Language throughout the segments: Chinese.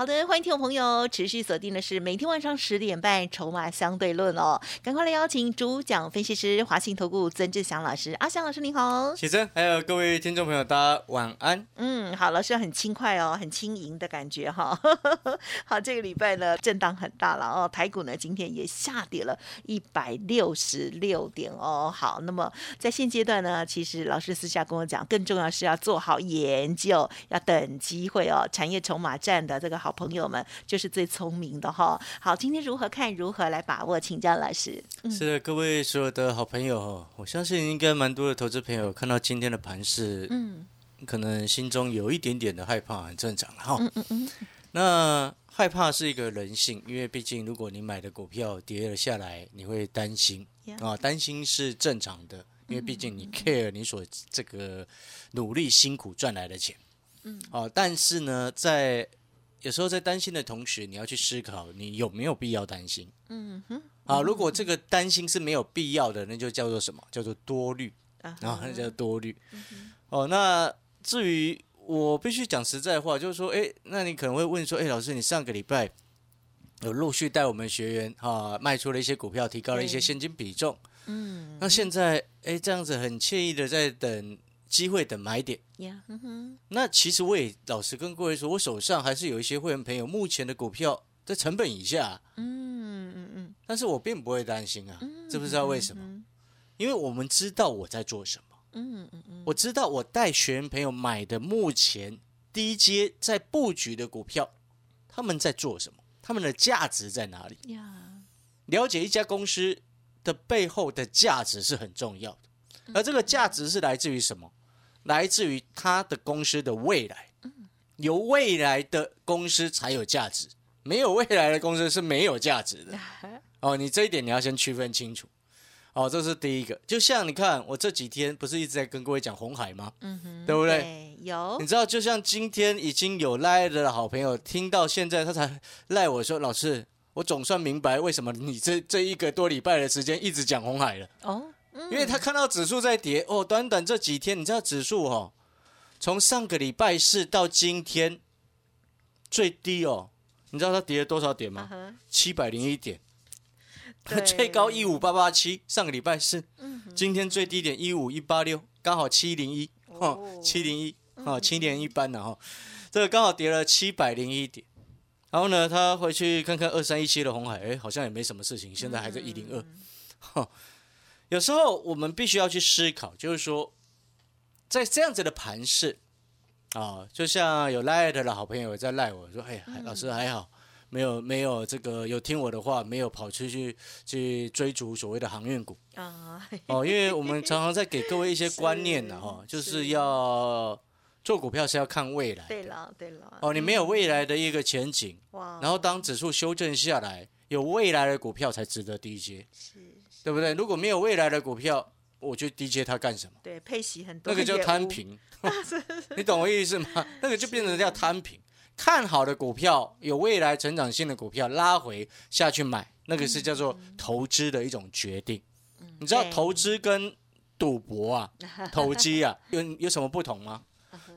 好的，欢迎听众朋友持续锁定的是每天晚上十点半《筹码相对论》哦，赶快来邀请主讲分析师华信投顾曾志祥老师，阿祥老师您好，启真，还有各位听众朋友，大家晚安。嗯，好，老师很轻快哦，很轻盈的感觉哈。好，这个礼拜呢震荡很大了哦，台股呢今天也下跌了一百六十六点哦。好，那么在现阶段呢，其实老师私下跟我讲，更重要是要做好研究，要等机会哦。产业筹码战的这个好。朋友们就是最聪明的哈。好，今天如何看，如何来把握，请教老师。是的，各位所有的好朋友哈，我相信应该蛮多的投资朋友看到今天的盘势，嗯，可能心中有一点点的害怕，很正常哈。嗯嗯嗯。那害怕是一个人性，因为毕竟如果你买的股票跌了下来，你会担心啊，担心是正常的，因为毕竟你 care 你所这个努力辛苦赚来的钱，嗯，啊，但是呢，在有时候在担心的同时，你要去思考你有没有必要担心。嗯哼。啊，如果这个担心是没有必要的，那就叫做什么？叫做多虑。啊，那叫多虑。哦，那至于我必须讲实在话，就是说，哎，那你可能会问说，哎，老师，你上个礼拜有陆续带我们学员哈卖出了一些股票，提高了一些现金比重。嗯。那现在，哎，这样子很惬意的在等。机会等买点，那其实我也老实跟各位说，我手上还是有一些会员朋友，目前的股票在成本以下，嗯嗯嗯，但是我并不会担心啊，知不知道为什么？因为我们知道我在做什么，嗯嗯嗯，我知道我带学员朋友买的目前低阶在布局的股票，他们在做什么？他们的价值在哪里？了解一家公司的背后的价值是很重要的，而这个价值是来自于什么？来自于他的公司的未来，有未来的公司才有价值，没有未来的公司是没有价值的。哦，你这一点你要先区分清楚。哦，这是第一个。就像你看，我这几天不是一直在跟各位讲红海吗？嗯哼，对不对？有。你知道，就像今天已经有赖的好朋友听到现在，他才赖我说：“老师，我总算明白为什么你这这一个多礼拜的时间一直讲红海了。”哦。因为他看到指数在跌哦，短短这几天，你知道指数哦，从上个礼拜四到今天最低哦，你知道它跌了多少点吗？七百零一点，最高一五八八七，上个礼拜四，今天最低点一五一八六，刚好七零一，哦，七零一，哦，七年一班的哈，这个刚好跌了七百零一点，然后呢，他回去看看二三一七的红海，哎，好像也没什么事情，现在还在一零二，哈。有时候我们必须要去思考，就是说，在这样子的盘势啊，就像有赖的好朋友在赖我说：“哎，老师还好，没有没有这个有听我的话，没有跑出去去追逐所谓的航运股啊。”哦，因为我们常常在给各位一些观念呢，哈，就是要做股票是要看未来。对了，对了。哦，你没有未来的一个前景，哇！然后当指数修正下来，有未来的股票才值得低接。是。对不对？如果没有未来的股票，我就低接它干什么？对，配息很多，那个叫摊平。你懂我意思吗？那个就变成叫摊平。看好的股票，有未来成长性的股票，拉回下去买，那个是叫做投资的一种决定。你知道投资跟赌博啊、投机啊有有什么不同吗？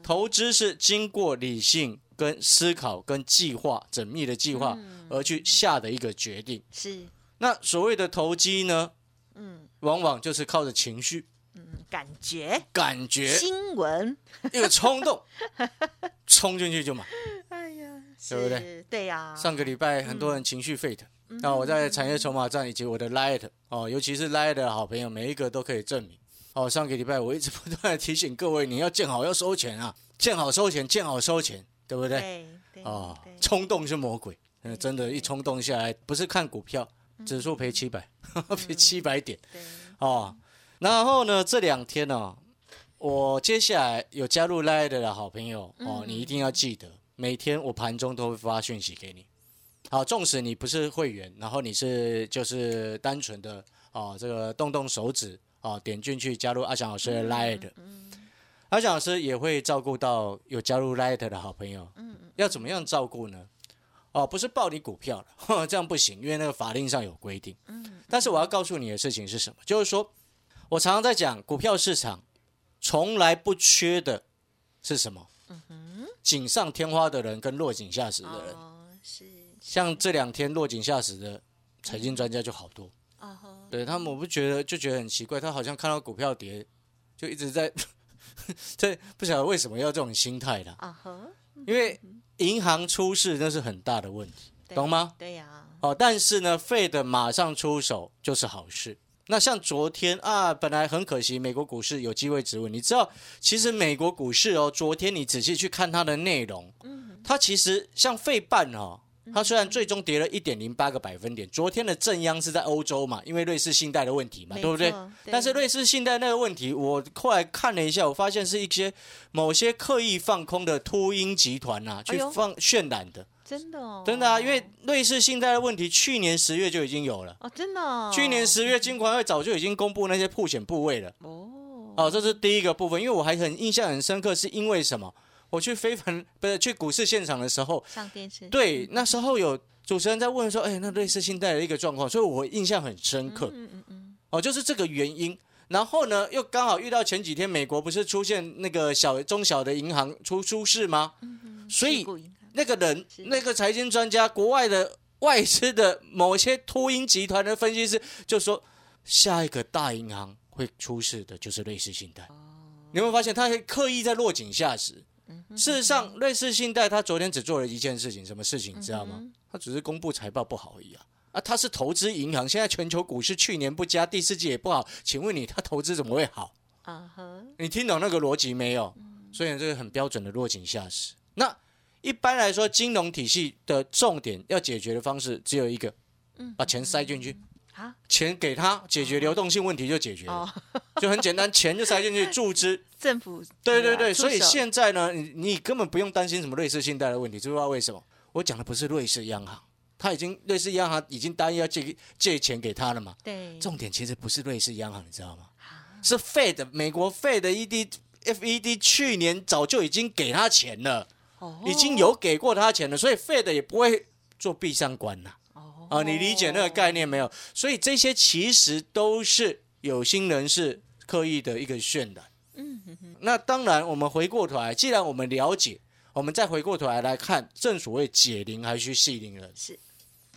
投资是经过理性跟思考跟计划缜密的计划而去下的一个决定。是。那所谓的投机呢？嗯，往往就是靠着情绪，嗯，感觉，感觉，新闻，一个冲动，冲进去就买。哎呀，对不对？对呀。上个礼拜很多人情绪沸腾，那我在产业筹码站以及我的 Light 哦，尤其是 Light 的好朋友，每一个都可以证明。哦，上个礼拜我一直不断的提醒各位，你要见好要收钱啊，见好收钱，见好收钱，对不对？对。哦，冲动是魔鬼，嗯，真的，一冲动下来，不是看股票。指数赔七百，赔七百点，哦，然后呢，这两天呢，我接下来有加入 Line 的好朋友哦，你一定要记得，每天我盘中都会发讯息给你。好，纵使你不是会员，然后你是就是单纯的哦，这个动动手指哦，点进去加入阿翔老师的 Light，阿翔老师也会照顾到有加入 Light 的好朋友。嗯嗯，要怎么样照顾呢？哦，不是报你股票了，这样不行，因为那个法令上有规定。嗯，但是我要告诉你的事情是什么？就是说我常常在讲，股票市场从来不缺的是什么？嗯哼，锦上添花的人跟落井下石的人。哦，是。像这两天落井下石的财经专家就好多。啊对他们，我不觉得就觉得很奇怪，他好像看到股票跌，就一直在，这不晓得为什么要这种心态的。啊因为。银行出事那是很大的问题，懂吗？对呀。哦，但是呢，费的马上出手就是好事。那像昨天啊，本来很可惜，美国股市有机会止稳。你知道，其实美国股市哦，昨天你仔细去看它的内容，嗯，它其实像费半哦。它虽然最终跌了一点零八个百分点，昨天的正央是在欧洲嘛，因为瑞士信贷的问题嘛，对不对？但是瑞士信贷那个问题，我后来看了一下，我发现是一些某些刻意放空的秃鹰集团呐，去放渲染的，真的哦，真的啊，因为瑞士信贷的问题，去年十月就已经有了。哦，真的，去年十月金管会早就已经公布那些破险部位了。哦，哦，这是第一个部分，因为我还很印象很深刻，是因为什么？我去非凡不是去股市现场的时候，上电视对，那时候有主持人在问说：“哎，那类似信贷的一个状况。”所以我印象很深刻。嗯嗯嗯。哦，就是这个原因。然后呢，又刚好遇到前几天美国不是出现那个小中小的银行出出事吗？所以那个人，那个财经专家，国外的外资的某些秃鹰集团的分析师就说，下一个大银行会出事的就是类似信贷。哦。你有没有发现，他刻意在落井下石？事实上，瑞士信贷他昨天只做了一件事情，什么事情你知道吗？他只是公布财报不好而已啊！啊，他是投资银行，现在全球股市去年不佳，第四季也不好，请问你他投资怎么会好？啊哈，你听懂那个逻辑没有？所以这个很标准的落井下石。那一般来说，金融体系的重点要解决的方式只有一个，把钱塞进去。啊钱给他解决流动性问题就解决了，就很简单，钱就塞进去注资。政府对对对，所以现在呢，你你根本不用担心什么瑞士信贷的问题，知不知道为什么？我讲的不是瑞士央行，他已经瑞士央行已经答应要借借钱给他了嘛。对，重点其实不是瑞士央行，你知道吗？是 Fed 美国 Fed ED FED 去年早就已经给他钱了，已经有给过他钱了，所以 Fed 也不会做闭上关呐。啊，你理解那个概念没有？所以这些其实都是有心人士刻意的一个渲染。那当然，我们回过头来，既然我们了解，我们再回过头来来看，正所谓解铃还须系铃人。是。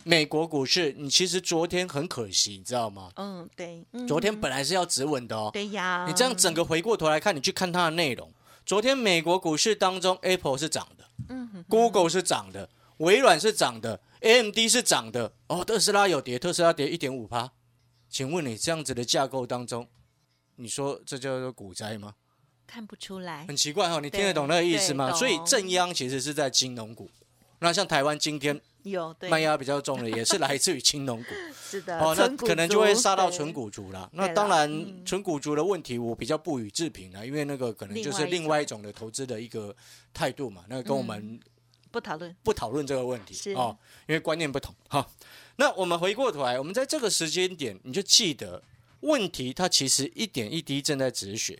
美国股市，你其实昨天很可惜，你知道吗？嗯，对。昨天本来是要止稳的哦。对呀。你这样整个回过头来看，你去看它的内容，昨天美国股市当中，Apple 是涨的，嗯哼，Google 是涨的，微软是涨的。A M D 是涨的哦，特斯拉有跌，特斯拉跌一点五趴。请问你这样子的架构当中，你说这叫做股灾吗？看不出来，很奇怪哈，你听得懂那个意思吗？所以正央其实是在金融股，那像台湾今天有卖压比较重的，也是来自于金融股。是的，哦，那可能就会杀到纯股族了。那当然，纯股族的问题我比较不予置评了，因为那个可能就是另外一种的投资的一个态度嘛，那跟我们。不讨论，不讨论这个问题哦，因为观念不同哈。那我们回过头来，我们在这个时间点，你就记得问题，它其实一点一滴正在止血。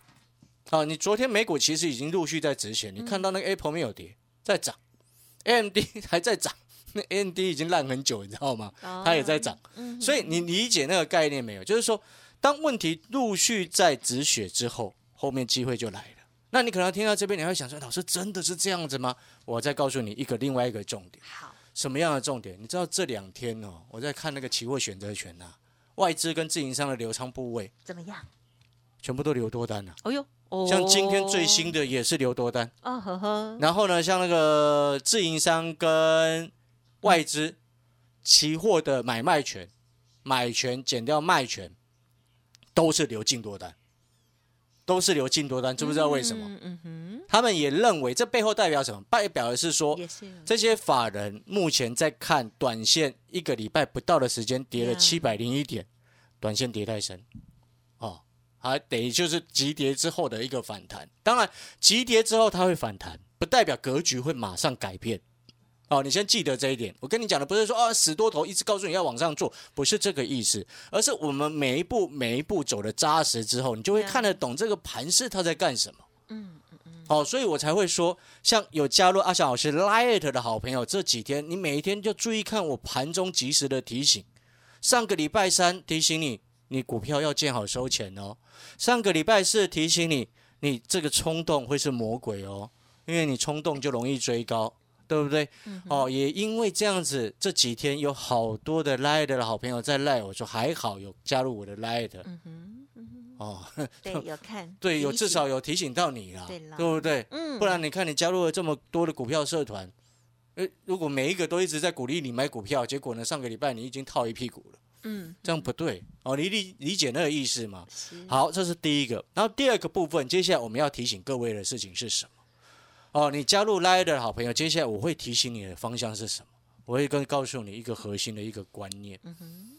好，你昨天美股其实已经陆续在止血，你看到那个 Apple 没有跌，在涨，AMD 还在涨，那 AMD 已经烂很久，你知道吗？它也在涨，所以你理解那个概念没有？就是说，当问题陆续在止血之后，后面机会就来了。那你可能听到这边，你会想说：“老师真的是这样子吗？”我再告诉你一个另外一个重点。好，什么样的重点？你知道这两天哦，我在看那个期货选择权呐，外资跟自营商的流仓部位怎么样？全部都留多单了。哦呦，像今天最新的也是留多单。啊呵呵。然后呢，像那个自营商跟外资期货的买卖权、买权减掉卖权，都是留进多单。都是留进多单，知不知道为什么？嗯哼，他们也认为这背后代表什么？代表的是说，这些法人目前在看短线，一个礼拜不到的时间跌了七百零一点，短线跌太深，哦，还得就是急跌之后的一个反弹。当然，急跌之后它会反弹，不代表格局会马上改变，哦，你先记得这一点。我跟你讲的不是说啊死多头一直告诉你要往上做，不是这个意思，而是我们每一步每一步走的扎实之后，你就会看得懂这个盘势它在干什么。嗯嗯嗯。哦，所以我才会说，像有加入阿翔老师 Light 的好朋友，这几天你每一天就注意看我盘中及时的提醒。上个礼拜三提醒你，你股票要见好收钱哦。上个礼拜四提醒你，你这个冲动会是魔鬼哦，因为你冲动就容易追高。对不对？哦，也因为这样子，这几天有好多的 Light 的好朋友在赖我说还好有加入我的 Light。哦，对，有看，对，有至少有提醒到你啦，对不对？嗯，不然你看你加入了这么多的股票社团，诶，如果每一个都一直在鼓励你买股票，结果呢，上个礼拜你已经套一屁股了，嗯，这样不对哦，你理理解那个意思吗？好，这是第一个，然后第二个部分，接下来我们要提醒各位的事情是什么？哦，你加入 Line 的好朋友，接下来我会提醒你的方向是什么？我会跟告诉你一个核心的一个观念。嗯哼。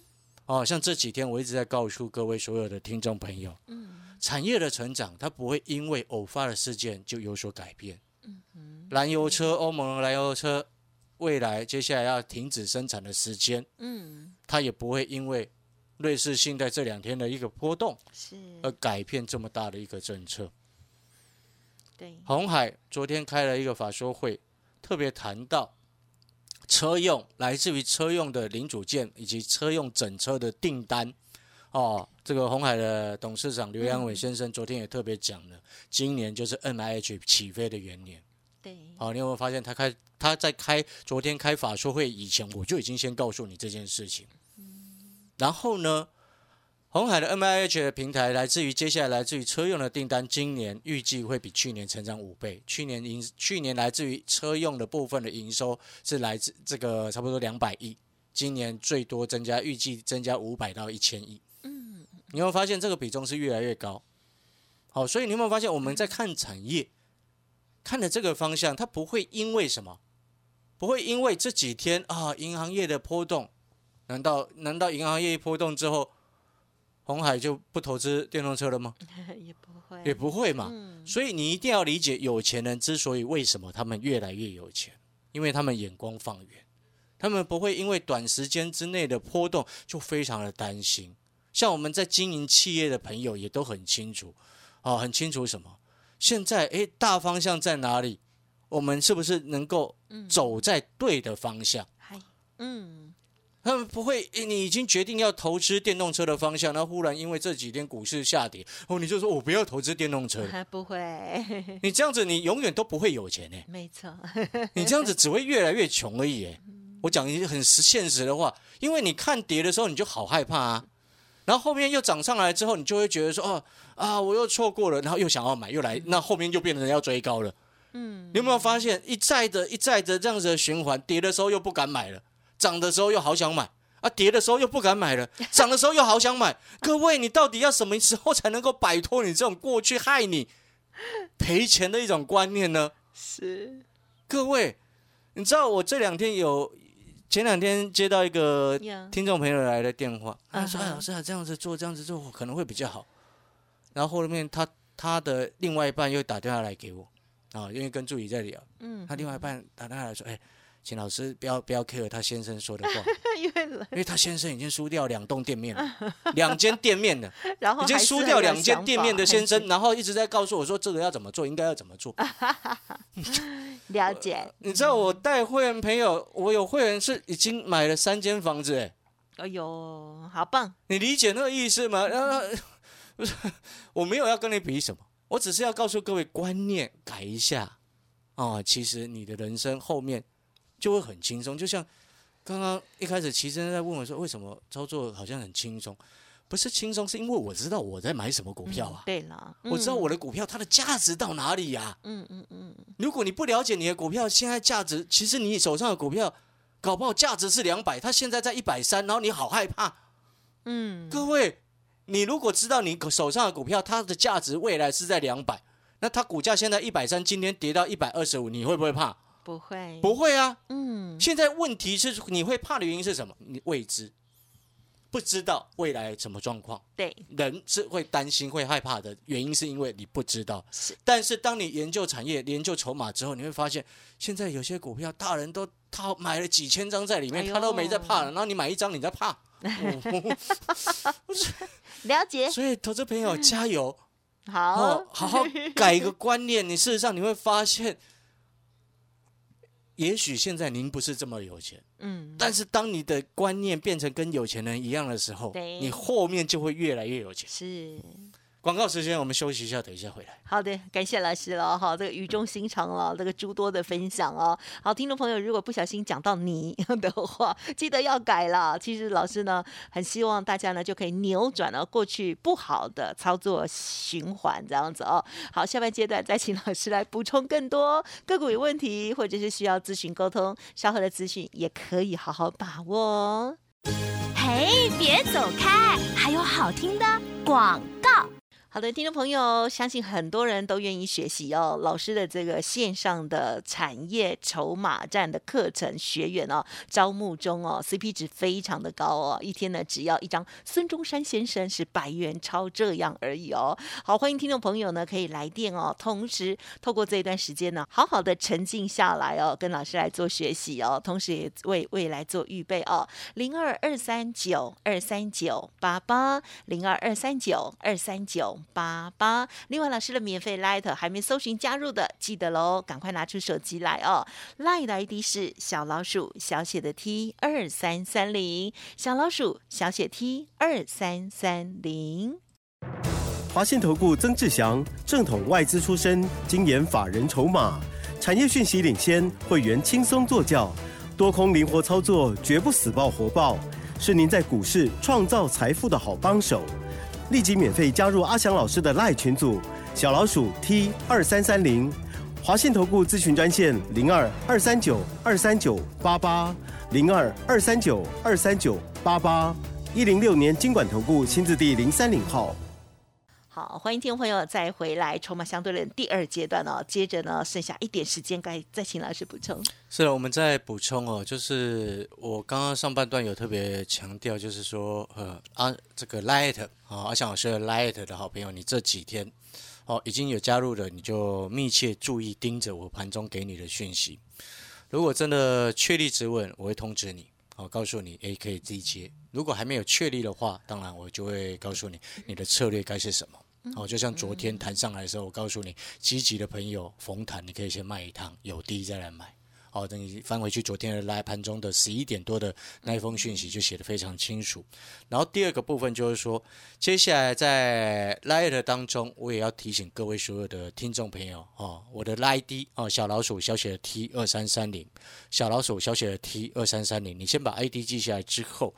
哦，像这几天我一直在告诉各位所有的听众朋友，嗯，产业的成长它不会因为偶发的事件就有所改变。嗯哼。燃油车，欧盟燃油车未来接下来要停止生产的时间，嗯，它也不会因为瑞士信贷这两天的一个波动，是而改变这么大的一个政策。对红海昨天开了一个法说会，特别谈到车用来自于车用的零组件以及车用整车的订单。哦，这个红海的董事长刘阳伟先生昨天也特别讲了，今年就是 N I H 起飞的元年。对，好，你有没有发现他开他在开昨天开法说会以前，我就已经先告诉你这件事情。然后呢？红海的 M I H 的平台来自于接下来来自于车用的订单，今年预计会比去年成长五倍。去年营去年来自于车用的部分的营收是来自这个差不多两百亿，今年最多增加预计增加五百到一千亿。嗯，你有没有发现这个比重是越来越高？好，所以你有没有发现我们在看产业看的这个方向，它不会因为什么，不会因为这几天啊银行业的波动，难道难道银行业一波动之后？红海就不投资电动车了吗？也不会，也不会嘛。所以你一定要理解，有钱人之所以为什么他们越来越有钱，因为他们眼光放远，他们不会因为短时间之内的波动就非常的担心。像我们在经营企业的朋友也都很清楚，哦，很清楚什么？现在诶，大方向在哪里？我们是不是能够走在对的方向？嗯。他们不会，你已经决定要投资电动车的方向，然后忽然因为这几天股市下跌，哦，你就说我不要投资电动车。不会，你这样子你永远都不会有钱呢。没错，你这样子只会越来越穷而已。哎，我讲一句很实现实的话，因为你看跌的时候你就好害怕啊，然后后面又涨上来之后，你就会觉得说，哦啊，我又错过了，然后又想要买，又来，那后面又变成要追高了。嗯，你有没有发现一再的、一再的这样子的循环？跌的时候又不敢买了。涨的时候又好想买啊，跌的时候又不敢买了，涨的时候又好想买。各位，你到底要什么时候才能够摆脱你这种过去害你赔钱的一种观念呢？是，各位，你知道我这两天有前两天接到一个听众朋友来的电话，他说：“哎，老师啊，这样子做，这样子做可能会比较好。”然后后面他他的另外一半又打电话来给我啊，因为跟助理在聊，嗯，他另外一半打电话来说：“哎。”请老师不要不要 care 他先生说的话，因为因为他先生已经输掉两栋店面了，两间店面了，然后已经输掉两间店面的先生，然后一直在告诉我说这个要怎么做，应该要怎么做。了解。你知道我带会员朋友，我有会员是已经买了三间房子，哎，哎呦，好棒！你理解那个意思吗？不是，我没有要跟你比什么，我只是要告诉各位观念改一下啊。其实你的人生后面。就会很轻松，就像刚刚一开始齐真在问我说：“为什么操作好像很轻松？不是轻松，是因为我知道我在买什么股票啊。对了，我知道我的股票它的价值到哪里呀？嗯嗯嗯。如果你不了解你的股票现在价值，其实你手上的股票搞不好价值是两百，它现在在一百三，然后你好害怕。嗯，各位，你如果知道你手上的股票它的价值未来是在两百，那它股价现在一百三，今天跌到一百二十五，你会不会怕？不会，不会啊。嗯，现在问题是你会怕的原因是什么？你未知，不知道未来什么状况，对，人是会担心、会害怕的原因，是因为你不知道。是，但是当你研究产业、研究筹码之后，你会发现，现在有些股票大人都他买了几千张在里面，哎他都没在怕了，然后你买一张你在怕。了解，所以投资朋友加油。好。哦，，好好改一个观念。你事实上你会发现，也许现在您不是这么有钱。嗯，但是当你的观念变成跟有钱人一样的时候对，你后面就会越来越有钱。是。广告时间，我们休息一下，等一下回来。好的，感谢老师了哈，这个语重心长了，这个诸多的分享哦。好，听众朋友，如果不小心讲到你的话，记得要改了。其实老师呢，很希望大家呢就可以扭转了过去不好的操作循环，这样子哦。好，下半阶段再请老师来补充更多个股有问题，或者是需要咨询沟通，稍后的资讯也可以好好把握哦。嘿，别走开，还有好听的广告。好的，听众朋友，相信很多人都愿意学习哦。老师的这个线上的产业筹码战的课程学员哦，招募中哦，CP 值非常的高哦，一天呢只要一张孙中山先生是百元钞这样而已哦。好，欢迎听众朋友呢可以来电哦，同时透过这一段时间呢，好好的沉静下来哦，跟老师来做学习哦，同时也为未来做预备哦。零二二三九二三九八八零二二三九二三九八八。另外，老师的免费 Light 还没搜寻加入的，记得喽，赶快拿出手机来哦。Light 的 ID 是小老鼠小写的 T 二三三零，小老鼠小写 T 二三三零。华信投顾曾志祥，正统外资出身，精研法人筹码，产业讯息领先，会员轻松做教，多空灵活操作，绝不死爆活爆，是您在股市创造财富的好帮手。立即免费加入阿翔老师的赖群组，小老鼠 T 二三三零，华信投顾咨询专线零二二三九二三九八八零二二三九二三九八八，一零六年经管投顾新字第零三零号。好，欢迎听众朋友再回来《筹码相对论》第二阶段哦。接着呢，剩下一点时间，该再请老师补充。是的，我们再补充哦，就是我刚刚上半段有特别强调，就是说，呃，啊，这个 Light 啊，阿翔老师的 Light 的好朋友，你这几天哦已经有加入了，你就密切注意盯着我盘中给你的讯息。如果真的确立止稳，我会通知你，哦，告诉你，诶，可以自己接。如果还没有确立的话，当然我就会告诉你你的策略该是什么。哦，就像昨天谈上来的时候，我告诉你，积极的朋友逢谈你可以先卖一趟，有低再来买。哦，等你翻回去昨天的来盘中的十一点多的那一封讯息就写的非常清楚。然后第二个部分就是说，接下来在 Light 当中，我也要提醒各位所有的听众朋友哦，我的 ID 哦，小老鼠小写的 T 二三三零，小老鼠小写的 T 二三三零，你先把 ID 记下来之后，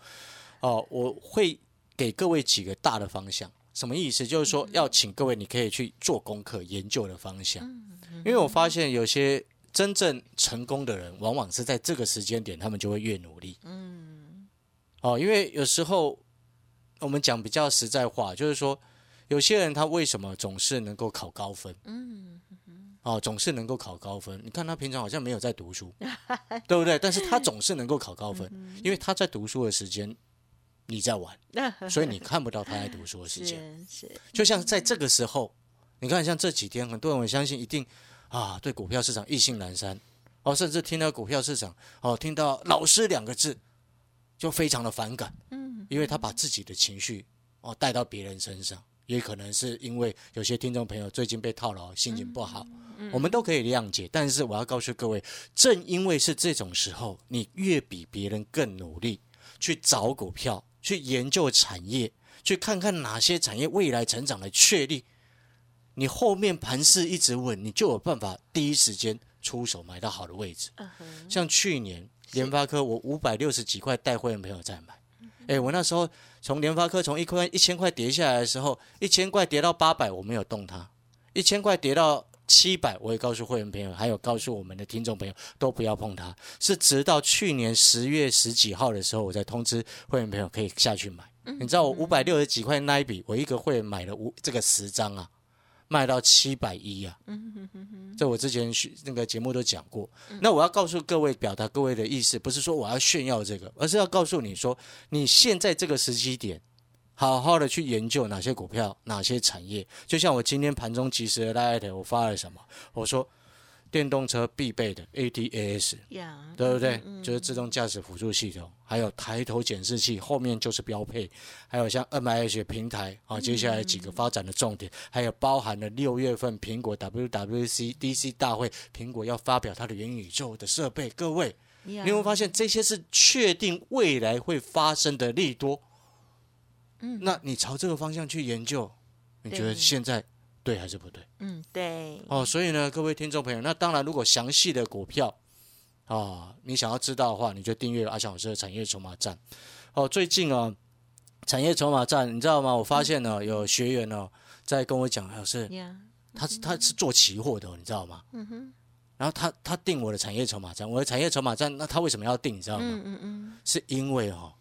哦，我会给各位几个大的方向。什么意思？就是说要请各位，你可以去做功课、研究的方向。因为我发现有些真正成功的人，往往是在这个时间点，他们就会越努力。嗯，哦，因为有时候我们讲比较实在话，就是说有些人他为什么总是能够考高分？嗯，哦，总是能够考高分。你看他平常好像没有在读书，对不对？但是他总是能够考高分，因为他在读书的时间你在玩，所以你看不到他在读书的时间。就像在这个时候，你看像这几天，很多人我相信一定啊，对股票市场意兴阑珊。哦，甚至听到股票市场哦，听到老师两个字就非常的反感，嗯，因为他把自己的情绪哦带到别人身上，也可能是因为有些听众朋友最近被套牢，心情不好，我们都可以谅解。但是我要告诉各位，正因为是这种时候，你越比别人更努力去找股票，去研究产业。去看看哪些产业未来成长的确立，你后面盘势一直稳，你就有办法第一时间出手买到好的位置。像去年联发科，我五百六十几块带会员朋友在买，哎，我那时候从联发科从一块一千块跌下来的时候，一千块跌到八百，我没有动它；一千块跌到七百，我也告诉会员朋友，还有告诉我们的听众朋友，都不要碰它。是直到去年十月十几号的时候，我才通知会员朋友可以下去买。你知道我五百六十几块那一笔，我一个会员买了五这个十张啊，卖到七百一啊。这我之前那个节目都讲过。那我要告诉各位，表达各位的意思，不是说我要炫耀这个，而是要告诉你说，你现在这个时机点，好好的去研究哪些股票、哪些产业。就像我今天盘中及时的我发了什么？我说。电动车必备的 ADAS，对不对？就是自动驾驶辅助系统，还有抬头显示器，后面就是标配。还有像 MIH 平台啊，接下来几个发展的重点，还有包含了六月份苹果 WWC DC 大会，苹果要发表它的元宇宙的设备。各位，你有没有发现这些是确定未来会发生的利多？嗯，那你朝这个方向去研究，你觉得现在？对还是不对？嗯，对。哦，所以呢，各位听众朋友，那当然，如果详细的股票啊，你想要知道的话，你就订阅阿翔老师的产业筹码站。哦，最近啊，产业筹码站，你知道吗？我发现呢，有学员呢在跟我讲，老师，他是他是做期货的，你知道吗？嗯哼。然后他他订我的产业筹码站，我的产业筹码站，那他为什么要订？你知道吗？嗯嗯嗯。是因为哈。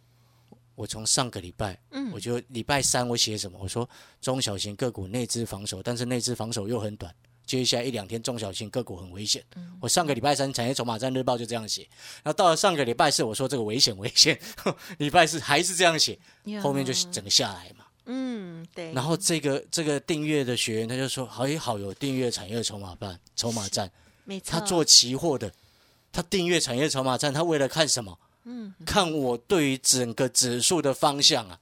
我从上个礼拜，嗯，我就礼拜三我写什么？我说中小型个股内资防守，但是内资防守又很短，接下来一两天中小型个股很危险。我上个礼拜三产业筹码战日报就这样写，然后到了上个礼拜四，我说这个危险危险，礼拜四还是这样写，后面就整个下来嘛。嗯，对。然后这个这个订阅的学员他就说，好也好有订阅产业筹码办筹码站，没错。他做期货的，他订阅产业筹码站，他为了看什么？嗯，看我对于整个指数的方向啊，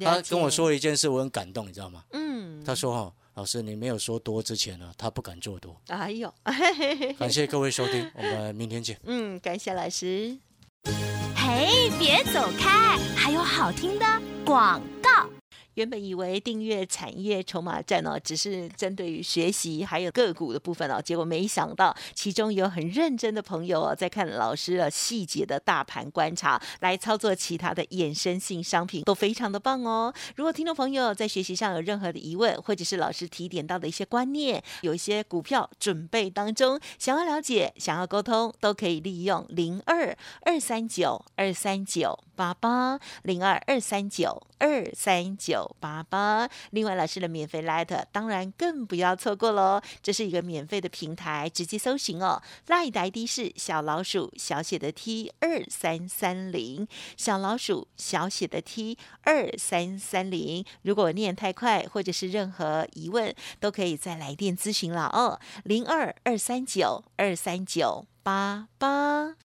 他跟我说了一件事，我很感动，你知道吗？嗯，他说哈，老师你没有说多之前呢，他不敢做多。哎呦，感谢各位收听，我们明天见。嗯，感谢老师。嘿，别走开，还有好听的广告。原本以为订阅产业筹码站呢，只是针对于学习还有个股的部分哦，结果没想到其中有很认真的朋友哦，在看老师的细节的大盘观察来操作其他的衍生性商品，都非常的棒哦。如果听众朋友在学习上有任何的疑问，或者是老师提点到的一些观念，有一些股票准备当中想要了解、想要沟通，都可以利用零二二三九二三九八八零二二三九二三九。八八，另外老师的免费 Light 当然更不要错过喽！这是一个免费的平台，直接搜寻哦。Light 的 ID 是小老鼠小写的 T 二三三零，小老鼠小写的 T 二三三零。如果念太快或者是任何疑问，都可以再来电咨询了哦。零二二三九二三九八八。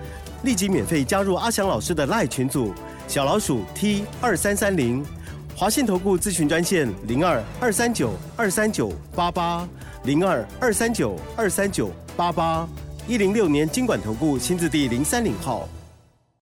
立即免费加入阿翔老师的赖群组，小老鼠 T 二三三零，华信投顾咨询专线零二二三九二三九八八零二二三九二三九八八一零六年经管投顾新字第零三零号。